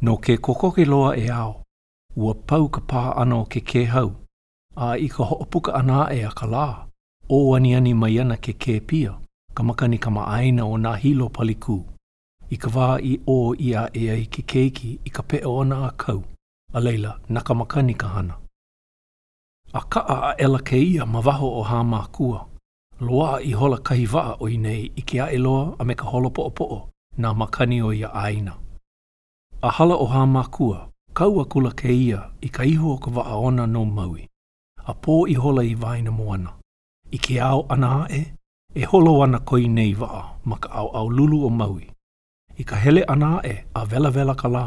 No ke kokoke loa e ao, ua pau ka pā ʻana o ke kēhau, a i ka hoʻopuka ʻana aʻe a ka lā, ʻōaniani mai ana ke Kēpia, ka makani kamaʻāina o nā Hilo Palikū. I ka wā i ʻō ʻia aʻe ai ke keiki i ka peʻa ona a kau, a laila, na ka makani ka hana. A kaʻa aʻela kēia ma waho o Hāmākua, Loaʻa ihola kahi waʻa o i nei i ke Aʻeloa a me ka Holopoʻopoʻo, nā makani o ia ʻāina. A hala ʻo Hāmākua, kau akula kēia i ka ihu o ka waʻa ona no Maui, a pō ihola i waena moana. I ke ao ʻana aʻe, e holo ana ko i nei waʻa ma ka ʻaoʻao lulu o Maui. I ka hele ʻana aʻe a welawela ka lā,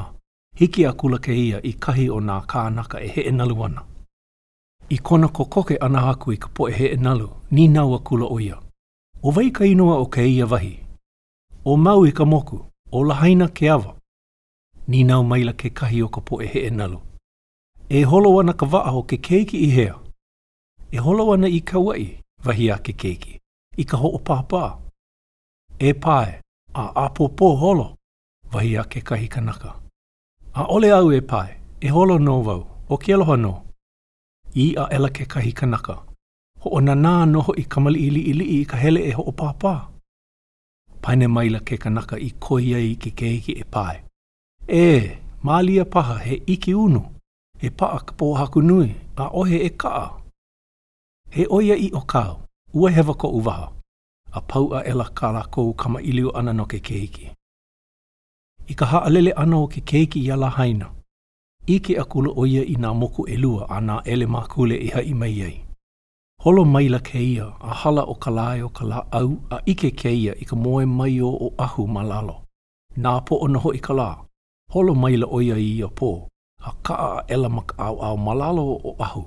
hiki akula kēia i kahi o nā kānaka e heʻenalu ana. I kona kokoke ʻana aku i ka poʻe heʻenalu, nīnau akula ʻo ia, ʻO wai ka inoa o kēia wahi? ʻO Maui ka moku, ʻo Lahaina ke awa. Nīnau maila kekahi o ka poʻe heʻenalu, E holo ana ka waʻa o ke keiki i hea? E holo ana i Kauaʻi, wahi a ke keiki, i ka hoʻopāpā. E pae a ʻapōpō holo, wahi a kekahi kanaka. ʻAʻole au e pae, e holo nō wau, ʻo ke aloha nō. ʻĪ aʻela kekahi kanaka, Hoʻonanā nō hoʻi kamaliʻi liʻiliʻi i ka hele e hoʻopāpā. Pane maila ke kanaka i koi ai i ke keiki e pae, ʻĒ, mālia paha he iki unu, he paʻa ka pōhaku nui, ʻaʻohe e kaʻa. He ʻoiaʻiʻo kāu, ua hewa koʻu waha. A pau aʻela kā lākou kamaʻilio ʻana no ke keiki. I ka haʻalele ʻana o ke keiki iā Lāhaina, ʻike akula ʻo ia i nā moku ʻelua a nā ʻelemākule i haʻi mai ai. Holo maila kēia a hala ʻo Kalaeokalāʻau a ʻike kēia i ka moe mai o Oʻahu ma lalo. Napoʻo nō hoʻi ka lā, holo maila ʻo ia i ia pō a kaʻa aʻela ma ka ʻaoʻao ma lalo o Oʻahu.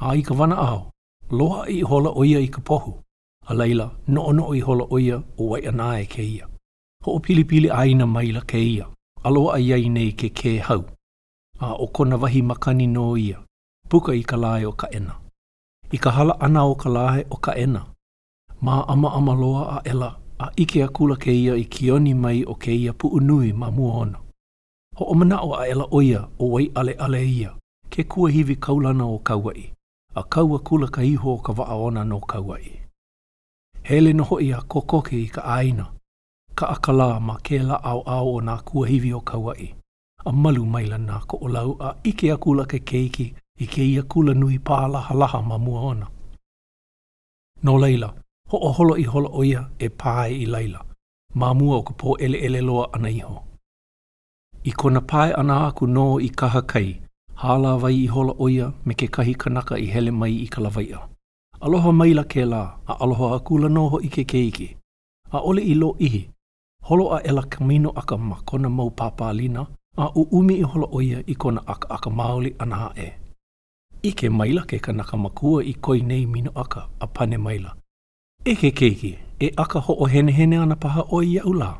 A i ka wanaʻao, loaʻa ihola ʻo ia i ka pohu, a laila, noʻonoʻo ihola ʻo ia ʻo Waiʻanae kēia. Hoʻopilipili ʻāina maila kēia a loaʻa iā i nei ke kēhau, a ʻo kona wahi makani nō ia, puka i ka lae o Kaʻena. I ka hala ʻana o ka lae o Kaʻena, māʻamaʻama loa aʻela a ʻike akula kēia i ke oni mai o kēia puʻu nui ma mua ona. Hoʻomanaʻo aʻela ʻo ia ʻo Waiʻaleʻale ia ke kuahiwi kaulana o Kauaʻi, a kau akula ka ihu o ka waʻa ona no Kauaʻi. Hele nō hoʻi a kokoke i ka ʻāina kaʻakalā ma kēlā ʻaoʻao o nā kuahiwi o Kauaʻi, a malu maila nā Koʻolau a ʻike akula ke keiki i kēia kula nui pālahalaha ma mua ona. No laila, hoʻoholo ihola ʻo ia e pae i laila ma mua o ka pōʻeleʻele loa ʻana iho. I kona pae ʻana aku nō i kahakai, hālāwai ihola ʻo ia me kekahi kanaka i hele mai i ka lawaiʻa. Aloha maila kēlā, a aloha akula nō hoʻi ke keiki. ʻAʻole i lōʻihi, holo aʻela ka minoʻaka ma kona mau pāpālina, a ʻuʻumi ihola ʻo ia i kona ʻakaʻaka maoli ʻana aʻe. ʻIke maila ke kanaka makua i ko ia nei minoʻaka, a pane maila, E ke keiki, e ʻaka hoʻohenehene ana paha ʻoe iaʻu lā?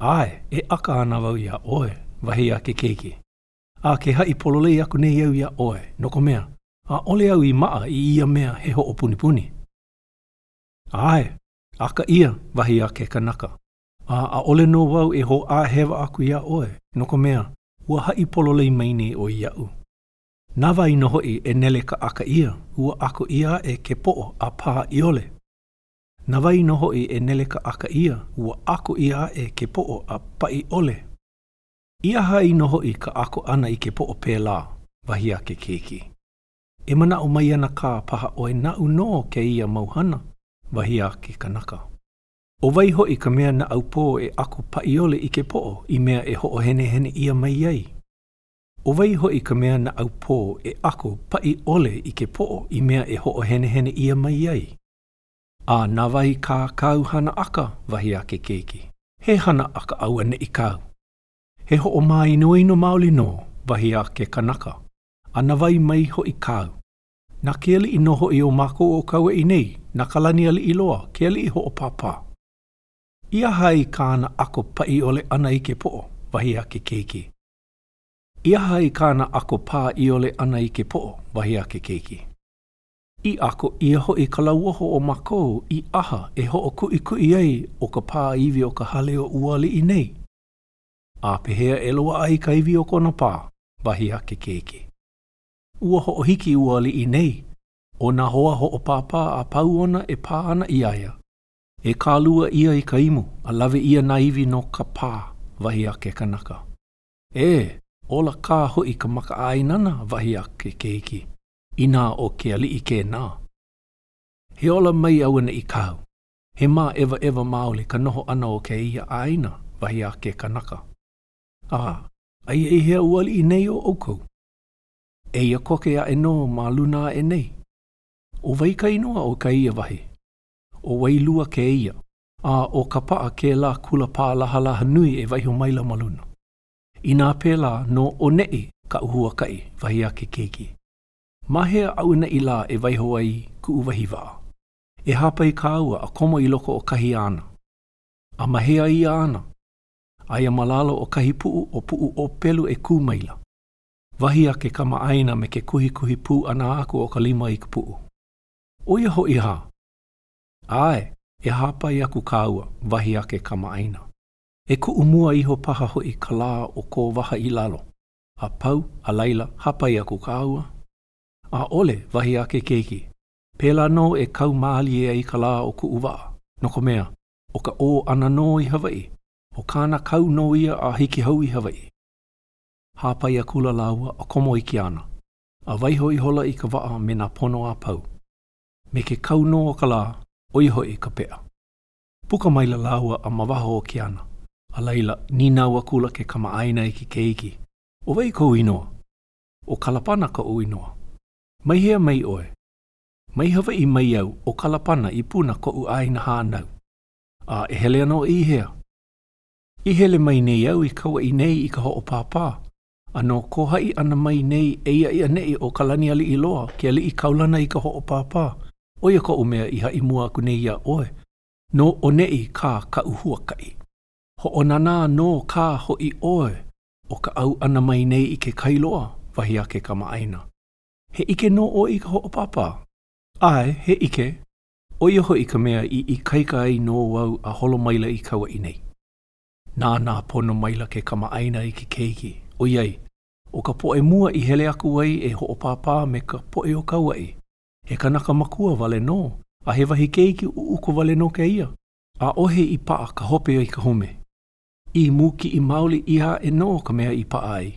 ʻAe, e ʻaka ana wau iā ʻoe, wahi a ke keiki. a ke haʻi pololei aku nei au iā ʻoe, no ka mea, ʻaʻole au i maʻa i ia mea he hoʻopunipuni. ʻAe, ʻaka ʻia, wahi a ke kanaka, a ʻaʻole nō wau e hōʻāhewa aku iā ʻoe, no ka mea, ua haʻi pololei mai nei ʻoe iaʻu. Na wai nō hoʻi e nele ka ʻaka ʻia, ua ʻako ʻia aʻe ke poʻo a pā ʻiole? Na wai nō hoʻi e nele ka ʻaka ʻia, ua ʻako ʻia aʻe ke poʻo a pā ʻiole? I aha ai nō hoʻi ka ʻako ʻana i ke poʻo pēlā? wahi a ke keiki. E manaʻo mai ana kā paha ʻoe naʻu nō kēia mau hana, wahi a ke kanaka. ʻO wai hoʻi ka mea naʻaupō e ʻako pā ʻiole i ke poʻo i mea e hoʻohenehene ʻia mai ai? ʻO wai hoʻi ka mea naʻaupō e ʻako pā ʻiole i ke poʻo i mea e hoʻohenehene ʻia mai ai? A na wai kā kāu hana ʻaka, wahi a ke keiki, he hana ʻaka auaneʻi kāu. He hoʻomāinoino maoli nō, wahi a ke kanaka, a na wai mai hoʻi kāu. Na ke aliʻi nō hoʻi o mākou o Kauaʻi nei, na Kalanialiʻiloa, ke aliʻi hoʻopāpā. I aha ai kāna ʻako pā ʻiole ʻana i ke poʻo, wahi a ke keiki? I aha ai kāna ʻako pā ʻiole ʻana i ke poʻo, wahi a ke keiki? I ʻako ʻia hoʻi ka lauoho o mākou i ʻaha e hoʻokuʻikuʻi ai ʻo ka pā iwi o ka hale o ua aliʻi nei. A pehea e loaʻa ai ka iwi o kona pā? wahi a ke keiki. Ua hoʻohiki ua aliʻi nei, ʻo nā hoa hoʻopāpā a pau ona e pā ana iā ia. E kālua ʻia i ka imu a lawe ʻia nā iwi no ka pā, wahi a ke kanaka. E, ola kā hoʻi ka makaʻāinana, wahi a ke keiki. Inā ʻo ke aliʻi kēnā, he ola mai auaneʻi kāu. He māʻewaʻewa maoli ka noho ʻana o kēia ʻāina, wahi a ke kanaka. A, aia i hea ua aliʻi nei o ʻoukou? Eia koke aʻe nō ma luna aʻe nei. ʻO wai ka inoa o kēia wahi? ʻO Wailua kēia, a ʻo Kapaʻa kēlā kula pālahalaha nui e waiho maila ma luna. Inā pēlā, no ʻoneʻi kaʻu huakaʻi, wahi a ke keiki. Ma hea auaneʻi lā e waiho ai kuʻu wahi waʻa? E hāpai kāua a komo i loko o kahi ana. A ma hea ia ana? Aia ma lalo o kahi puʻu ʻo Puʻuʻōpelu e kū maila. Wahi a ke kamaʻāina me ke kuhikuhi pū ʻana aku o ka lima i ka puʻu. ʻO ia hoʻi hā? ʻAe, e hāpai aku kāua, wahi a ke kamaʻāina. E kuʻu mua iho paha hoʻi ka lā o kō waʻa i lalo, a pau, a laila, hāpai aku kāua? ʻAʻole, wahi a ke keiki. Pēlā nō e kau mālie ai ka lā o kuʻu waʻa, no ka mea, ʻo ka ʻō ʻana nō i Hawaiʻi, ʻo kāna kau nō ia a hiki hou i Hawaiʻi. Hāpai akula lāua a komo i ke ana, a waiho ihola i ka waʻa me nā pono a pau. Me ke kau nō o ka lā, ʻo ia hoʻi ka peʻa. Puka maila lāua a ma waho o ke ana, a laila, nīnau akula ke kamaʻāina i ke keiki, ʻO wai kou inoa? ʻO Kalapana koʻu inoa. Mai hea mai ʻoe? Mai Hawaiʻi mai au, ʻo Kalapana i Puna koʻu ʻāina hānau. A e hele ana ʻoe i hea? I hele mai nei au i Kauaʻi nei i ka hoʻopāpā, A no kō haʻi ʻana mai nei, eia i ʻaneʻi ʻo Kalanialiʻiloa, ke aliʻi kaulana i ka hoʻopāpā, ʻo ia koʻu mea i haʻi mua aku nei iā ʻoe, no ʻoneʻi kā kaʻu huakaʻi. Hoʻonanā nō kā hoʻi ʻoe ʻo ka ʻau ʻana mai nei i ke kai loa, wahi a ke kamaʻāina. He ʻike nō ʻoe i ka hoʻopāpā? ʻAe, he ʻike. ʻO ia hoʻi ka mea i ikaika ai nō au a holo maila i Kauaʻi nei. Nānā pono maila ke kamaʻāina i ke keiki, ʻoiai, ʻo ka poʻe mua i hele aku ai e hoʻopāpā me ka poʻe o Kauaʻi, he kanaka makua wale nō, a he wahi keiki ʻuʻuku wale nō kēia. ʻAʻohe i paʻa ka hope i ka hume. I mūkiʻi maoli ʻia aʻe nō ka mea i paʻa ai.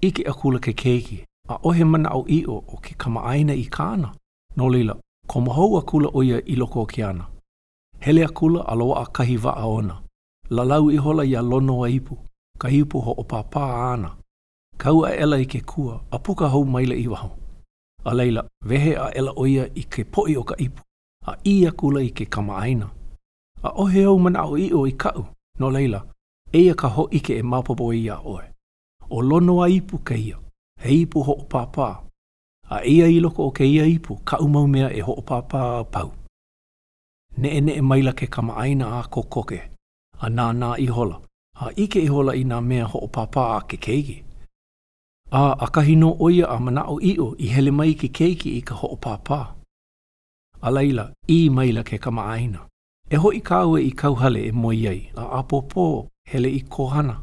ʻIke akula ke keiki, ʻaʻohe manaʻoʻiʻo o ke kamaʻāina i kāna, no laila, komo hou akula ʻo ia i loko o ke ana. Hele akula a loaʻa kahi waʻa ona. Lalau ihola iā Lonoaipu, ka ipu hoʻopāpā āna. Kau aʻela i ke kua a puka hou maila i waho. A laila, wehe aʻela ʻo ia i ke poʻi o ka ipu, a ʻī akula i ke kamaʻāina, ʻAʻohe ou manaʻoʻiʻo i kaʻu, no laila, eia ka hōʻike e maopopo ai iā ʻoe. ʻO Lonoaipu kēia, he ipu hoʻopāpā, a eia i loko o kēia ipu kaʻu mau mea e hoʻopāpā a pau. Neʻeneʻe maila ke kamaʻāina a kokoke, a nānā ihola, a ʻike ihola i nā mea hoʻopāpā a ke keiki. A ʻakahi nō ʻo ia a manaʻoʻiʻo i hele mai ke keiki i ka hoʻopāpā. A laila, ʻī maila ke kamaʻāina, E hoʻi kāua i kauhale e moe ai, a ʻapōpō hele i kō hana.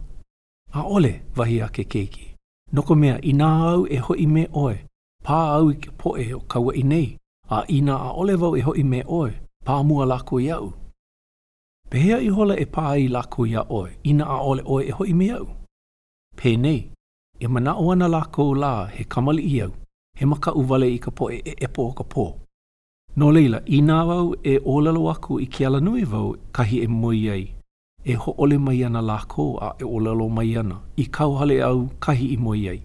ʻAʻole, wahi a ke keiki, no ka mea, inā au e hoʻi me ʻoe, Pā au i ka poʻe o Kauaʻi nei, a inā ʻaʻole wau e hoʻi me ʻoe, pā mua lākou iaʻu. Pehea ihola e pā ai lākou iā ʻoe, inā ʻaʻole ʻoe e hoʻi me aʻu? Penei, E manaʻo ana lākou lā, he kamaliʻi au, he makaʻu wale i ka poʻe ʻeʻepa o ka pō. No laila, inā wau e ʻōlelo aku i ke alanui wau kahi e moe ai, e hōʻole mai ana lākou a e ʻōlelo mai ana, I kauhale au kahi i moe ai.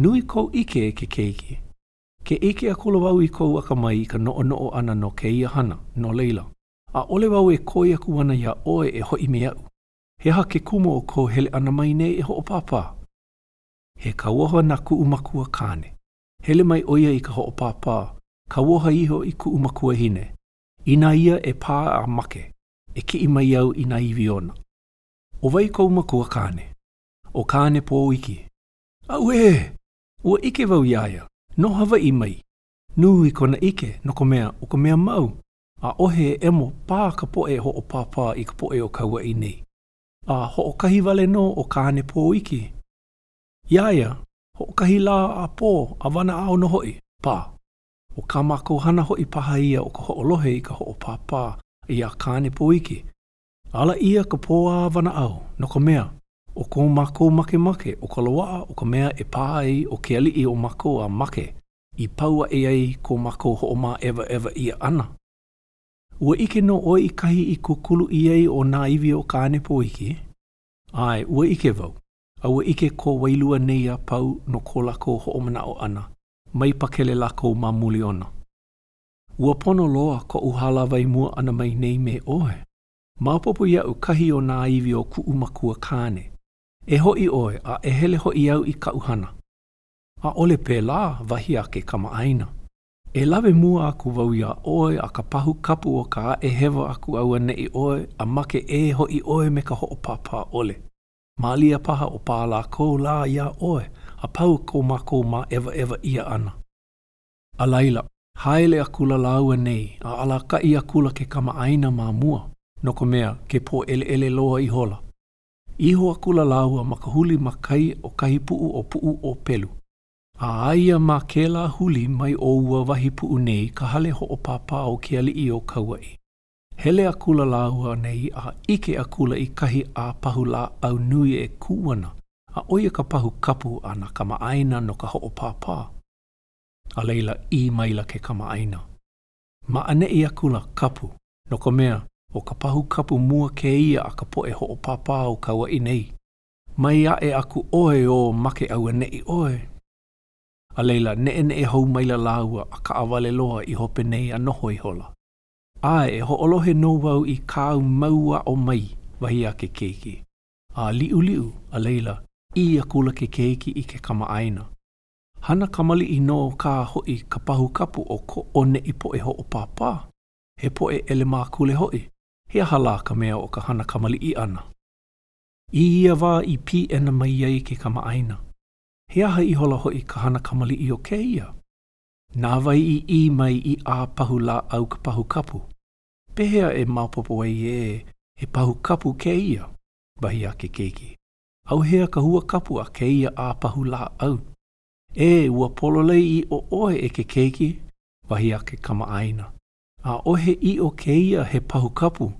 Nui kou ʻike e ke keiki. Ke ʻike akula wau i kou akamai i ka noʻonoʻo ʻana no kēia hana, no laila, ʻaʻole wau e koi aku ana iā ʻoe e hoʻi me aʻu. He aha ke kumu o kou hele ʻana mai nei e hoʻopāpā? He kauoha na kuʻu makua kāne. Hele mai ʻo ia i ka hoʻopāpā, kauoha iho i kuʻu makuahine. Inā ia e pā a make, e kiʻi mai au i nā iwi ona. ʻO wai kou makua kāne? ʻO Kānepōiki. Auē! Ua ʻike wau iā ia, no Hawaiʻi mai. Nui kona ʻike, no ka mea, ʻo ka mea mau, ʻaʻohe e ʻemo pā ka poʻe e hoʻopāpā i ka poʻe o Kauaʻi nei. A hoʻokahi wale nō ʻo Kānepōiki. Iā ia, hoʻokahi lā a pō a wanaʻao nō hoʻi, pā. ʻO kā mākou hana hoʻi paha ia o ka hoʻolohe i ka hoʻopāpā iā Kānepōiki, Ala ʻia ka pō a wanaʻao, no ka mea, ʻo ko mākou makemake, ʻo ka loaʻa o ka mea e pā ai ʻo ke aliʻi o mākou a make, i pau aʻe ai ko mākou hoʻomāʻewaʻewa ʻia ʻana. Ua ʻike nō ʻoe i kahi i kūkulu ʻia ai ʻo nā iwi o Kānepōiki? ʻAe, ua ʻike wau, a ua ʻike ko Wailua nei a pau no ko lākou hoʻomanaʻo ʻana, mai pakele lākou ma muli ona. Ua pono loa koʻu hālāwai mua ʻana mai nei me ʻoe. Maopopo iaʻu kahi o nā iwi o kuʻu makua kāne. E hoʻi ʻoe a e hele hoʻi au i kaʻu hana. ʻAʻole pēlā, wahi a ke kamaʻāina. E lawe mua aku wau iā ʻoe a ka pahu kapu o ka ʻaʻe hewa aku auaneʻi ʻoe a make ʻē hoʻi ʻoe me ka hoʻopāpā ʻole. Malia paha o pā lākou lā iā ʻoe a pau ko mākou māʻewaʻewa ʻia ʻana. A laila, haele akula lāua nei a alakaʻi akula ke kamaʻāina ma mua, no ka mea, ke pōʻeleʻele loa ihola. Iho akula lāua ma ka huli ma kai o kahi puʻu ʻo Puʻu ʻŌpelu. A aia ma kēlā huli mai o ua wahi puʻu nei ka hale hoʻopāpā o ke aliʻi o Kauaʻi. Hele akula lāua nei a ʻike akula i kahi ʻāpahu lāʻau nui e kū ana, a ʻo ia ka pahu kapu a nā kamaʻāina no ka hoʻopāpā. A laila, ʻī maila ke kamaʻāina, Ma ʻaneʻi akula kapu, no ka mea, ʻo ka pahu kapu mua kēia a ka poʻe hoʻopāpā o Kauaʻi nei. Mai ʻaʻe aku ʻoe o make auaneʻi ʻoe. A laila, neʻeneʻe hou maila lāua a kaʻawale loa i hope nei a noho ihola. ʻAe, e hoʻolohe nō wau i kāu mau aʻo mai, wahi a ke keiki. A liʻuliʻu, a laila, ʻī akula ke keiki i ke kamaʻāina, Hana kamaliʻi nō kā hoʻi ka pahu kapu o ko ʻoneʻi poʻe hoʻopāpā, he poʻe ʻelemākule hoʻi, he aha lā ka mea o ka hana kamaliʻi ʻana? I ia wā i pīʻena mai ai ke kamaʻāina, he aha ihola hoʻi ka hana kamaliʻi o kēia? Na wai i ʻī mai i ʻāpahu lāʻau ka pahu kapu, pehea e maopopo ai ē he pahu kapu kēia? wahi a ke keiki. ʻAuhea ka hua kapu a kēia ʻāpahu lāʻau. ʻĒ, ua pololei ʻiʻo ʻoe e ke keiki, wahi a ke kamaʻāina. ʻAʻohe ʻiʻo kēia he pahu kapu,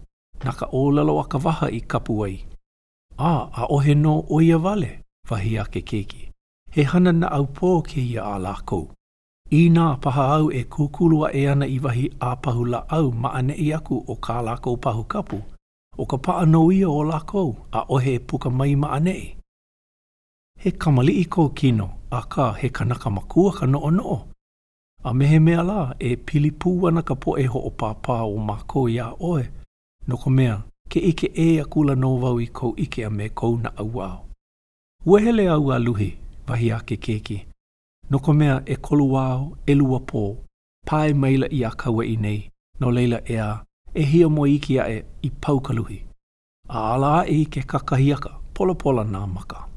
na ka ʻōlelo a ka waha i kapu ai. A, ʻaʻohe nō ʻo ia wale, wahi a ke keiki. He hana naʻaupō kēia a lākou. Inā paha au e kūkulu aʻe ana i wahi ʻāpahu lāʻau ma ʻaneʻi aku o kā lākou pahu kapu, ʻO ka paʻa nō ia o lākou, ʻaʻohe puka mai ma ʻaneʻi. He kamaliʻi kou kino, akā, he kanaka makua ka noʻonoʻo. A me he mea lā, e pili pū ana ka poʻe hoʻopāpā o mākou iā ʻoe, no ka mea, ke ʻike ʻē akula nō wau i kou ʻike a me kou naʻauao. Ua hele au a luhi, wahi a ke keiki, no ka mea, ʻekolu ao, ʻelua pō, pae maila iā Kauaʻi nei, no laila, ʻeā, e hiamoe iki aʻe i pau ka luhi. A ala aʻe i ke kakahiaka, polapola nā maka.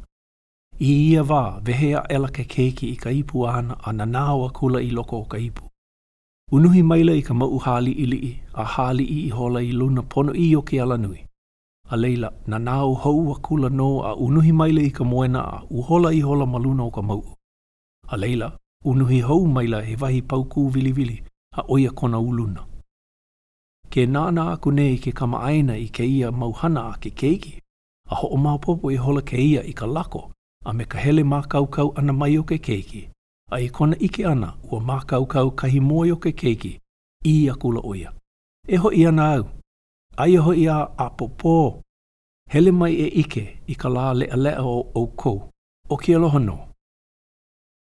I ia wā, wehe aʻela ke keiki i ka ipu āna, a nanao akula i loko o ka ipu. Unuhi maila i ka mauʻu hāliʻiliʻi a hāliʻi ihola i luna ponoʻī o ke alanui. A laila, nanao hou akula nō a unuhi maila i ka moena a uhola ihola ma luna o ka mauʻu. A laila, unuhi hou maila he wahi paukū wiliwili a ʻo ia kona uluna. Ke nānā aku nei ke kamaʻāina i kēia mau hana a ke keiki, a hoʻomaopopo ihola kēia i ka lako a me ka hele mākaukau ʻana mai o ke keiki, a i kona ʻike ʻana ua mākaukau kahi moe o ke keiki, ʻī akula ʻo ia, E hoʻi ana au! Aia hoʻi a ʻapōpō! Hele mai e ʻike i ka lā leʻaleʻa o ʻoukou, ʻo ke aloha nō.